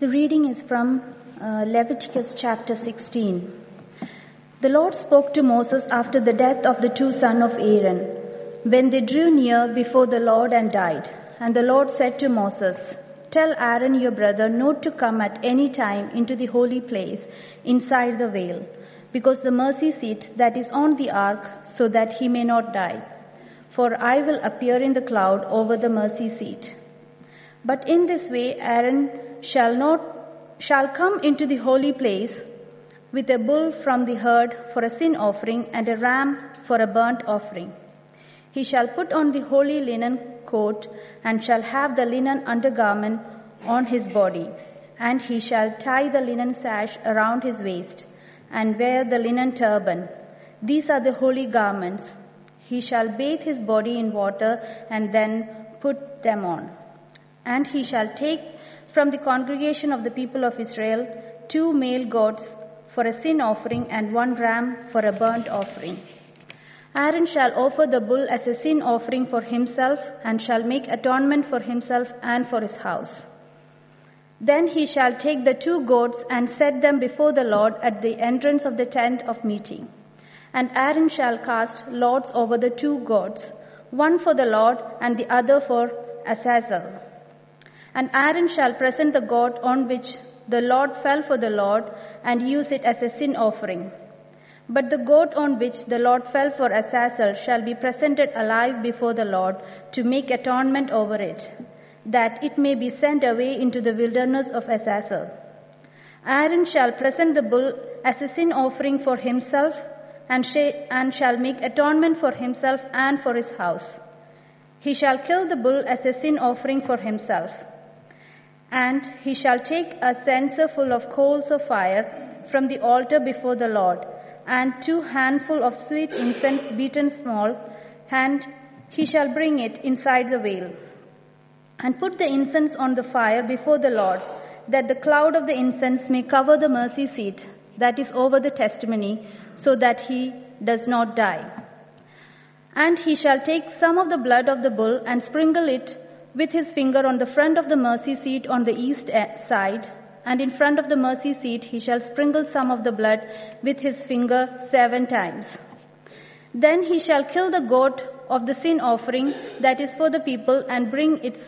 The reading is from uh, Leviticus chapter 16. The Lord spoke to Moses after the death of the two sons of Aaron, when they drew near before the Lord and died. And the Lord said to Moses, Tell Aaron your brother not to come at any time into the holy place inside the veil, because the mercy seat that is on the ark, so that he may not die. For I will appear in the cloud over the mercy seat. But in this way Aaron shall not shall come into the holy place with a bull from the herd for a sin offering and a ram for a burnt offering. He shall put on the holy linen coat and shall have the linen undergarment on his body, and he shall tie the linen sash around his waist and wear the linen turban. These are the holy garments. He shall bathe his body in water and then put them on. And he shall take from the congregation of the people of Israel two male goats for a sin offering and one ram for a burnt offering. Aaron shall offer the bull as a sin offering for himself and shall make atonement for himself and for his house. Then he shall take the two goats and set them before the Lord at the entrance of the tent of meeting. And Aaron shall cast lots over the two goats, one for the Lord and the other for Azazel. And Aaron shall present the goat on which the Lord fell for the Lord and use it as a sin offering. But the goat on which the Lord fell for Azazel shall be presented alive before the Lord to make atonement over it, that it may be sent away into the wilderness of Azazel. Aaron shall present the bull as a sin offering for himself and, sh- and shall make atonement for himself and for his house. He shall kill the bull as a sin offering for himself. And he shall take a censer full of coals of fire from the altar before the Lord, and two handful of sweet incense beaten small, and he shall bring it inside the veil. And put the incense on the fire before the Lord, that the cloud of the incense may cover the mercy seat that is over the testimony, so that he does not die. And he shall take some of the blood of the bull and sprinkle it with his finger on the front of the mercy seat on the east eh, side, and in front of the mercy seat he shall sprinkle some of the blood with his finger seven times. Then he shall kill the goat of the sin offering that is for the people and bring its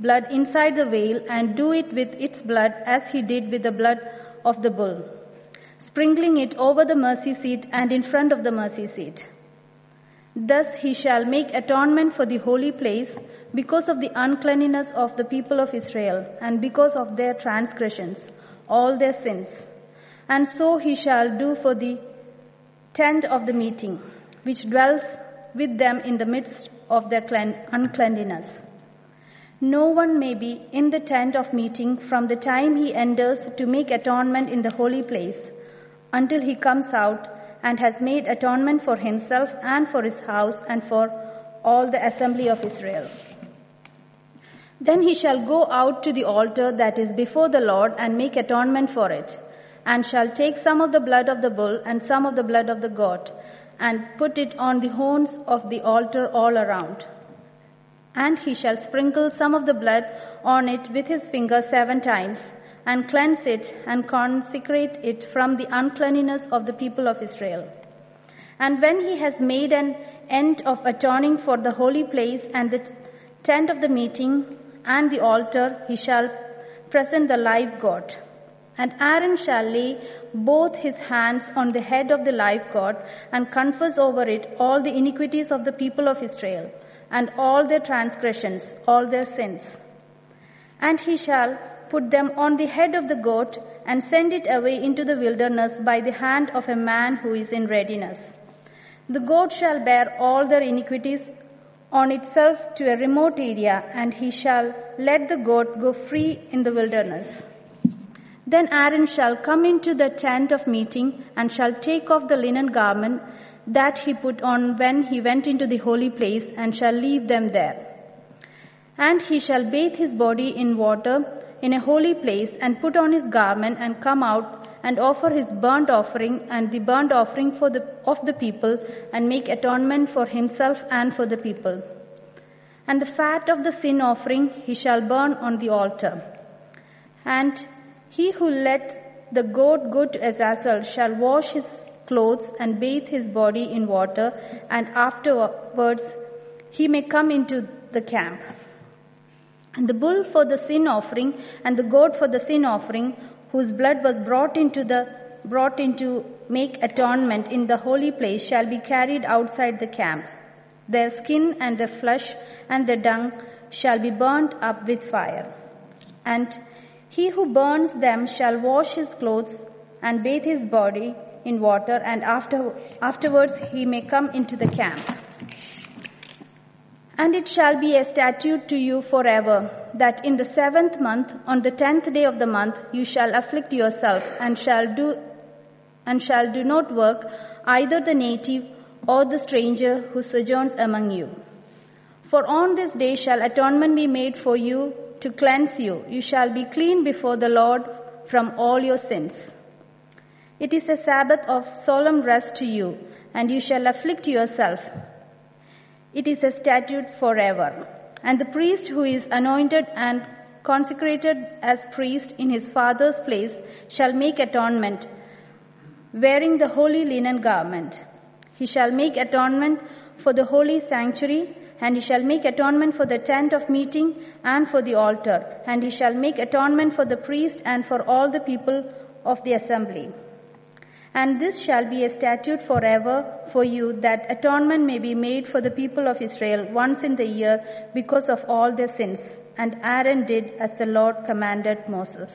blood inside the veil and do it with its blood as he did with the blood of the bull, sprinkling it over the mercy seat and in front of the mercy seat. Thus he shall make atonement for the holy place because of the uncleanness of the people of Israel and because of their transgressions, all their sins. And so he shall do for the tent of the meeting, which dwells with them in the midst of their uncleanness. No one may be in the tent of meeting from the time he enters to make atonement in the holy place until he comes out and has made atonement for himself and for his house and for all the assembly of Israel. Then he shall go out to the altar that is before the Lord and make atonement for it, and shall take some of the blood of the bull and some of the blood of the goat, and put it on the horns of the altar all around. And he shall sprinkle some of the blood on it with his finger seven times, and cleanse it and consecrate it from the uncleanness of the people of Israel. And when he has made an end of atoning for the holy place and the tent of the meeting and the altar, he shall present the live goat. And Aaron shall lay both his hands on the head of the live goat and confess over it all the iniquities of the people of Israel and all their transgressions, all their sins. And he shall put them on the head of the goat and send it away into the wilderness by the hand of a man who is in readiness. The goat shall bear all their iniquities on itself to a remote area, and he shall let the goat go free in the wilderness. Then Aaron shall come into the tent of meeting and shall take off the linen garment that he put on when he went into the holy place and shall leave them there. And he shall bathe his body in water in a holy place and put on his garment and come out and offer his burnt offering and the burnt offering for the, of the people and make atonement for himself and for the people. And the fat of the sin offering he shall burn on the altar. And He who lets the goat go to Azazel shall wash his clothes and bathe his body in water, and afterwards he may come into the camp. And the bull for the sin offering and the goat for the sin offering, whose blood was brought into the brought into make atonement in the holy place shall be carried outside the camp. Their skin and their flesh and their dung shall be burnt up with fire. And he who burns them shall wash his clothes and bathe his body in water, and after, afterwards he may come into the camp. And it shall be a statute to you forever, that in the seventh month, on the tenth day of the month, you shall afflict yourself, and shall do and shall do not work either the native or the stranger who sojourns among you. For on this day shall atonement be made for you to cleanse you. You shall be clean before the Lord from all your sins. It is a Sabbath of solemn rest to you, and you shall afflict yourself. It is a statute forever. And the priest who is anointed and consecrated as priest in his father's place shall make atonement, wearing the holy linen garment. He shall make atonement for the holy sanctuary, and he shall make atonement for the tent of meeting and for the altar, and he shall make atonement for the priest and for all the people of the assembly. And this shall be a statute forever for you, that atonement may be made for the people of Israel once in the year because of all their sins. And Aaron did as the Lord commanded Moses.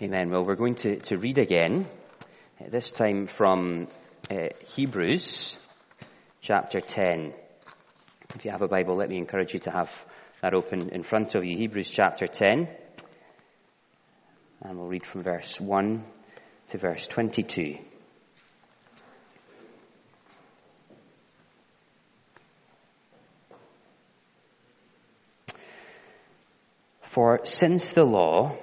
Amen. Well, we're going to, to read again, uh, this time from uh, Hebrews chapter 10. If you have a Bible, let me encourage you to have that open in front of you. Hebrews chapter 10. And we'll read from verse 1 to verse 22. For since the law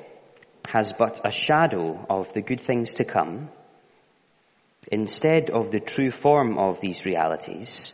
has but a shadow of the good things to come, instead of the true form of these realities,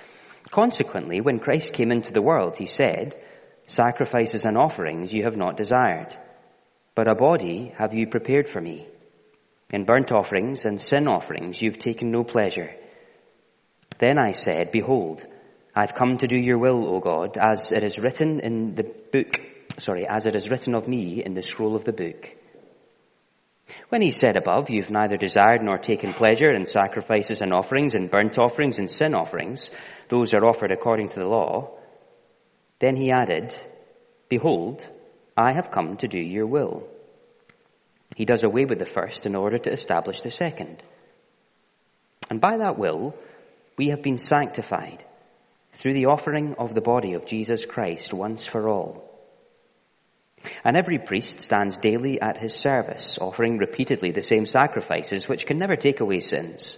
Consequently, when Christ came into the world, he said, Sacrifices and offerings you have not desired, but a body have you prepared for me. In burnt offerings and sin offerings you've taken no pleasure. Then I said, Behold, I've come to do your will, O God, as it is written in the book sorry, as it is written of me in the scroll of the book. When he said above, You've neither desired nor taken pleasure in sacrifices and offerings, and burnt offerings and sin offerings, those are offered according to the law, then he added, Behold, I have come to do your will. He does away with the first in order to establish the second. And by that will, we have been sanctified through the offering of the body of Jesus Christ once for all. And every priest stands daily at his service, offering repeatedly the same sacrifices, which can never take away sins.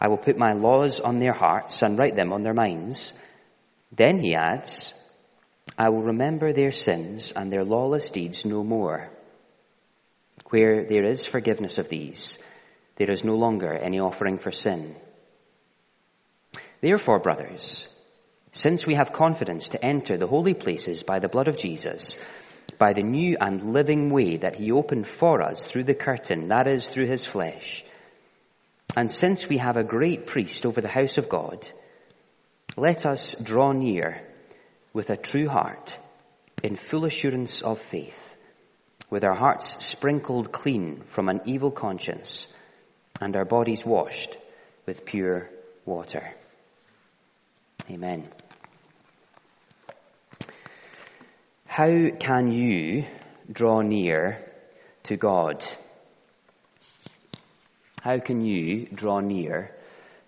I will put my laws on their hearts and write them on their minds. Then he adds, I will remember their sins and their lawless deeds no more. Where there is forgiveness of these, there is no longer any offering for sin. Therefore, brothers, since we have confidence to enter the holy places by the blood of Jesus, by the new and living way that he opened for us through the curtain, that is, through his flesh, And since we have a great priest over the house of God, let us draw near with a true heart in full assurance of faith, with our hearts sprinkled clean from an evil conscience and our bodies washed with pure water. Amen. How can you draw near to God? How can you draw near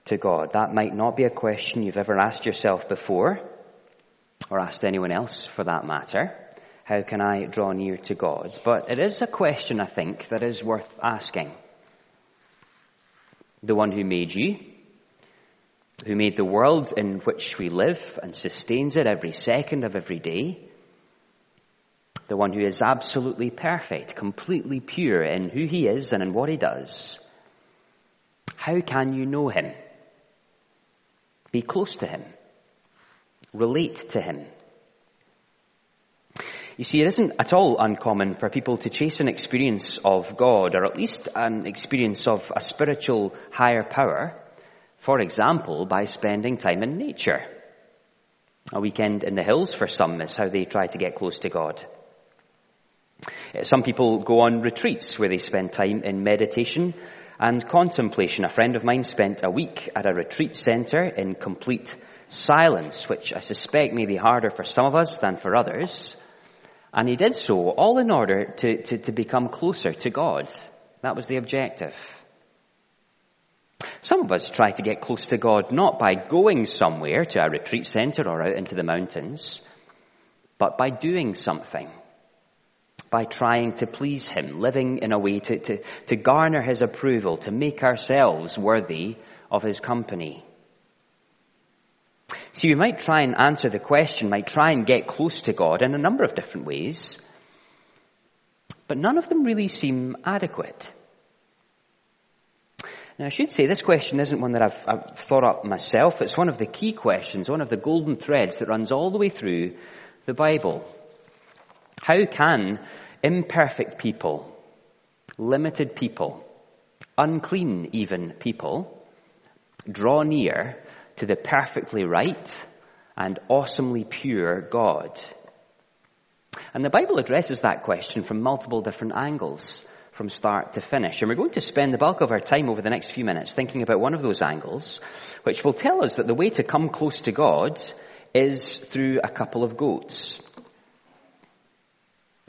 to God? That might not be a question you've ever asked yourself before, or asked anyone else for that matter. How can I draw near to God? But it is a question, I think, that is worth asking. The one who made you, who made the world in which we live and sustains it every second of every day, the one who is absolutely perfect, completely pure in who he is and in what he does, how can you know him? Be close to him. Relate to him. You see, it isn't at all uncommon for people to chase an experience of God, or at least an experience of a spiritual higher power, for example, by spending time in nature. A weekend in the hills for some is how they try to get close to God. Some people go on retreats where they spend time in meditation and contemplation. A friend of mine spent a week at a retreat centre in complete silence, which I suspect may be harder for some of us than for others. And he did so all in order to, to, to become closer to God. That was the objective. Some of us try to get close to God not by going somewhere to a retreat centre or out into the mountains, but by doing something by trying to please Him, living in a way to, to, to garner His approval, to make ourselves worthy of His company. See, we might try and answer the question, might try and get close to God in a number of different ways, but none of them really seem adequate. Now, I should say this question isn't one that I've, I've, thought up myself. It's one of the key questions, one of the golden threads that runs all the way through the Bible. How can imperfect people, limited people, unclean even people, draw near to the perfectly right and awesomely pure God? And the Bible addresses that question from multiple different angles, from start to finish. And we're going to spend the bulk of our time over the next few minutes thinking about one of those angles, which will tell us that the way to come close to God is through a couple of goats.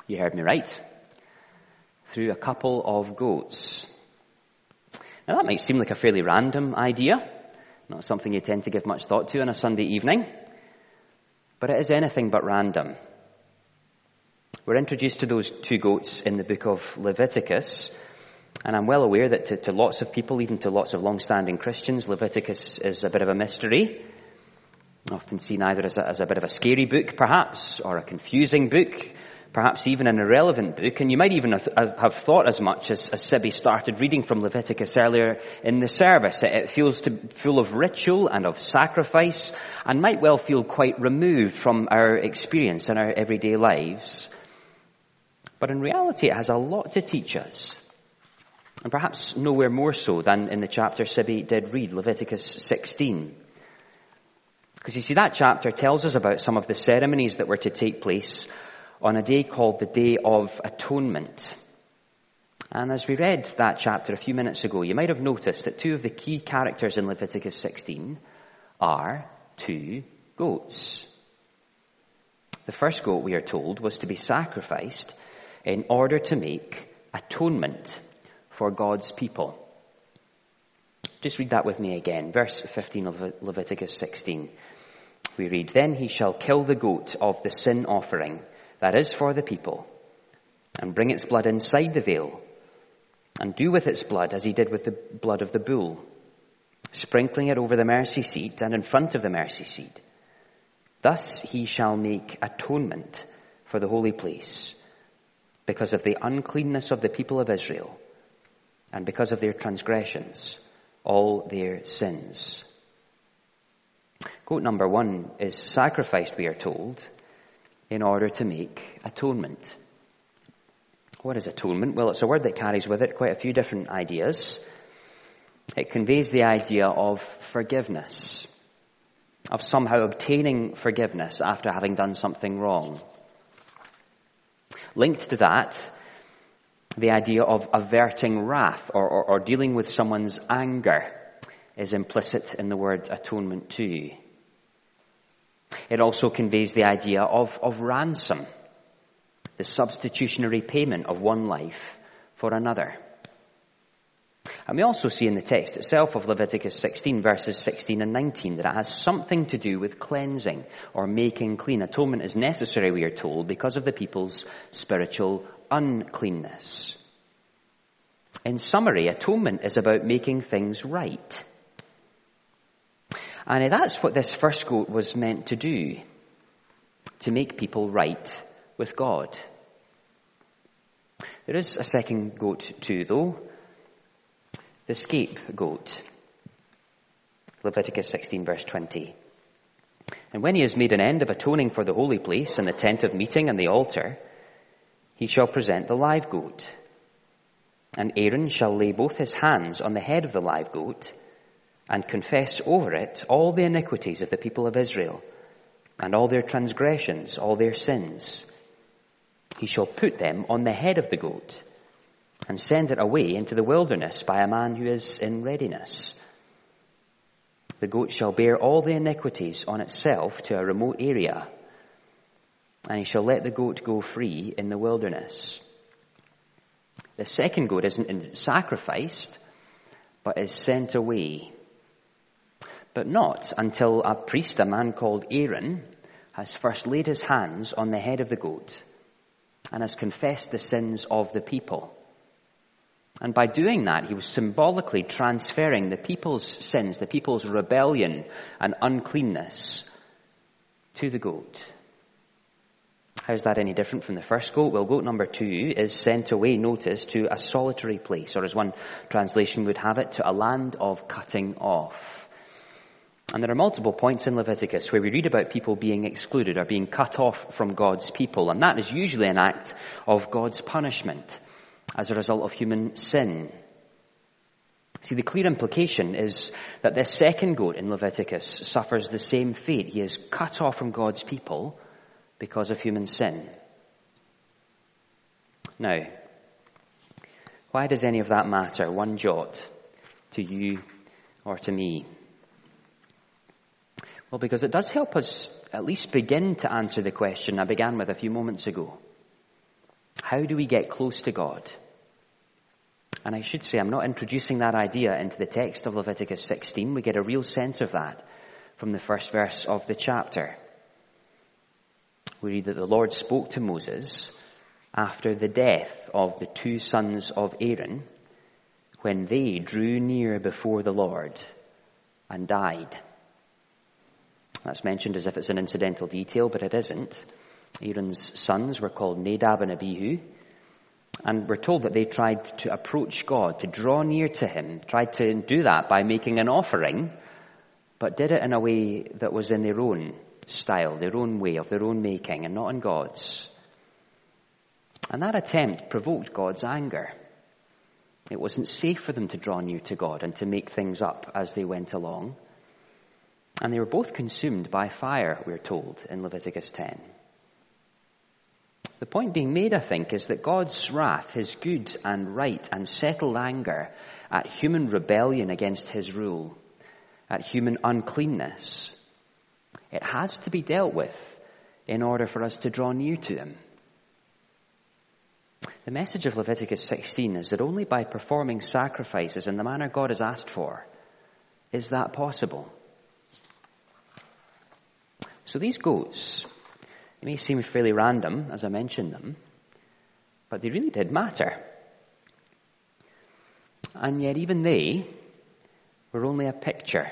You heard me right. Through a couple of goats. Now that might seem like a fairly random idea, not something you tend to give much thought to on a Sunday evening, but it is anything but random. We're introduced to those two goats in the book of Leviticus, and I'm well aware that to, to lots of people, even to lots of long-standing Christians, Leviticus is a bit of a mystery. Often seen either as a, as a bit of a scary book, perhaps, or a confusing book, perhaps even an irrelevant book, and you might even have thought as much as, as Sibby started reading from Leviticus earlier in the service. It feels to, full of ritual and of sacrifice, and might well feel quite removed from our experience in our everyday lives. But in reality, it has a lot to teach us. And perhaps nowhere more so than in the chapter Sibby did read, Leviticus 16. Because you see, that chapter tells us about some of the ceremonies that were to take place on a day called the Day of Atonement. And as we read that chapter a few minutes ago, you might have noticed that two of the key characters in Leviticus 16 are two goats. The first goat, we are told, was to be sacrificed in order to make atonement for God's people. Just read that with me again. Verse 15 of Leviticus 16. We read, Then he shall kill the goat of the sin offering that is for the people, and bring its blood inside the veil, and do with its blood as he did with the blood of the bull, sprinkling it over the mercy seat and in front of the mercy seat. Thus he shall make atonement for the holy place, because of the uncleanness of the people of Israel, and because of their transgressions, all their sins. Quote number one is sacrificed, we are told, in order to make atonement. What is atonement? Well, it's a word that carries with it quite a few different ideas. It conveys the idea of forgiveness, of somehow obtaining forgiveness after having done something wrong. Linked to that, the idea of averting wrath or, or, or dealing with someone's anger is implicit in the word atonement too. It also conveys the idea of, of ransom, the substitutionary payment of one life for another. And we also see in the text itself of Leviticus 16, verses 16 and 19, that it has something to do with cleansing or making clean. Atonement is necessary, we are told, because of the people's spiritual uncleanness. In summary, atonement is about making things right. And that's what this first goat was meant to do to make people right with God. There is a second goat too, though the scapegoat. Leviticus 16 verse 20. And when he has made an end of atoning for the holy place and the tent of meeting and the altar, he shall present the live goat. And Aaron shall lay both his hands on the head of the live goat and confess over it all the iniquities of the people of Israel and all their transgressions, all their sins. He shall put them on the head of the goat and send it away into the wilderness by a man who is in readiness. The goat shall bear all the iniquities on itself to a remote area, and he shall let the goat go free in the wilderness. The second goat isn't sacrificed, but is sent away. But not until a priest, a man called Aaron, has first laid his hands on the head of the goat and has confessed the sins of the people. And by doing that, he was symbolically transferring the people's sins, the people's rebellion and uncleanness to the goat. How's that any different from the first goat? Well, goat number two is sent away, notice, to a solitary place, or as one translation would have it, to a land of cutting off. And there are multiple points in Leviticus where we read about people being excluded or being cut off from God's people, and that is usually an act of God's punishment as a result of human sin. See, the clear implication is that this second goat in Leviticus suffers the same fate. He is cut off from God's people because of human sin. Now, why does any of that matter, one jot, to you or to me? Well, because it does help us at least begin to answer the question I began with a few moments ago. How do we get close to God? And I should say, I'm not introducing that idea into the text of Leviticus 16. We get a real sense of that from the first verse of the chapter. We read that the Lord spoke to Moses after the death of the two sons of Aaron when they drew near before the Lord and died. That's mentioned as if it's an incidental detail, but it isn't. Aaron's sons were called Nadab and Abihu. And we're told that they tried to approach God, to draw near to Him, tried to do that by making an offering, but did it in a way that was in their own style, their own way, of their own making, and not in God's. And that attempt provoked God's anger. It wasn't safe for them to draw near to God and to make things up as they went along. And they were both consumed by fire, we're told in Leviticus 10. The point being made, I think, is that God's wrath, his good and right and settled anger at human rebellion against his rule, at human uncleanness, it has to be dealt with in order for us to draw near to him. The message of Leviticus 16 is that only by performing sacrifices in the manner God has asked for is that possible. So these goats, they may seem fairly random as I mentioned them, but they really did matter. And yet, even they were only a picture.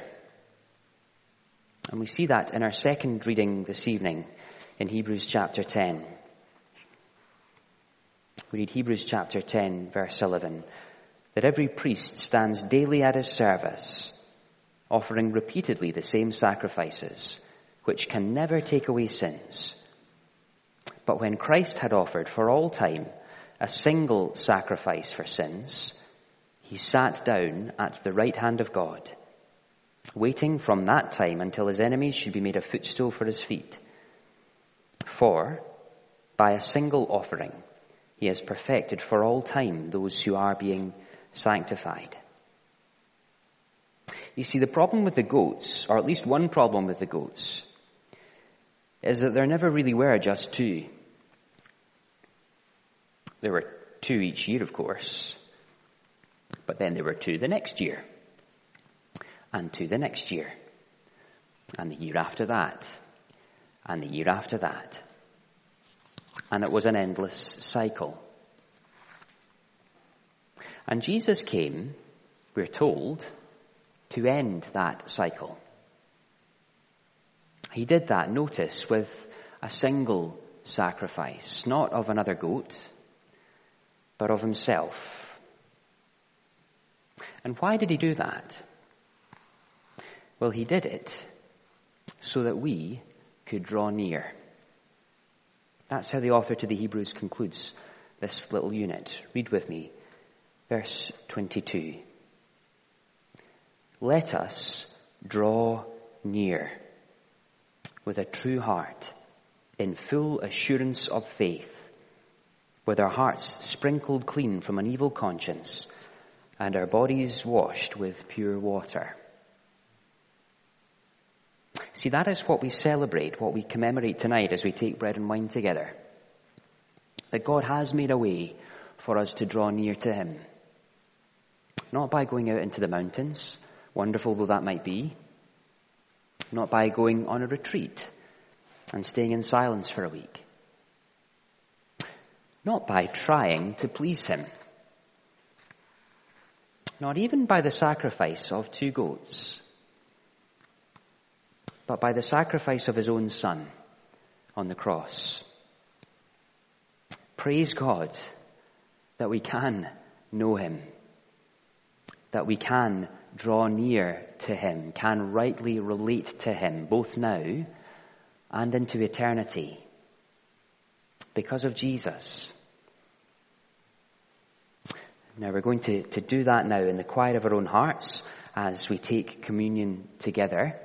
And we see that in our second reading this evening in Hebrews chapter 10. We read Hebrews chapter 10, verse 11 that every priest stands daily at his service, offering repeatedly the same sacrifices, which can never take away sins. But when Christ had offered for all time a single sacrifice for sins, he sat down at the right hand of God, waiting from that time until his enemies should be made a footstool for his feet. For, by a single offering, he has perfected for all time those who are being sanctified. You see, the problem with the goats, or at least one problem with the goats, is that there never really were just two. There were two each year, of course, but then there were two the next year, and two the next year, and the year after that, and the year after that. And it was an endless cycle. And Jesus came, we're told, to end that cycle. He did that, notice, with a single sacrifice, not of another goat, but of himself. And why did he do that? Well, he did it so that we could draw near. That's how the author to the Hebrews concludes this little unit. Read with me, verse 22. Let us draw near with a true heart in full assurance of faith, with our hearts sprinkled clean from an evil conscience and our bodies washed with pure water. See, that is what we celebrate, what we commemorate tonight as we take bread and wine together. That God has made a way for us to draw near to Him. Not by going out into the mountains, wonderful though that might be. Not by going on a retreat and staying in silence for a week. Not by trying to please Him. Not even by the sacrifice of two goats but by the sacrifice of his own son on the cross. Praise God that we can know him, that we can draw near to him, can rightly relate to him, both now and into eternity, because of Jesus. Now we're going to, to do that now in the quiet of our own hearts as we take communion together.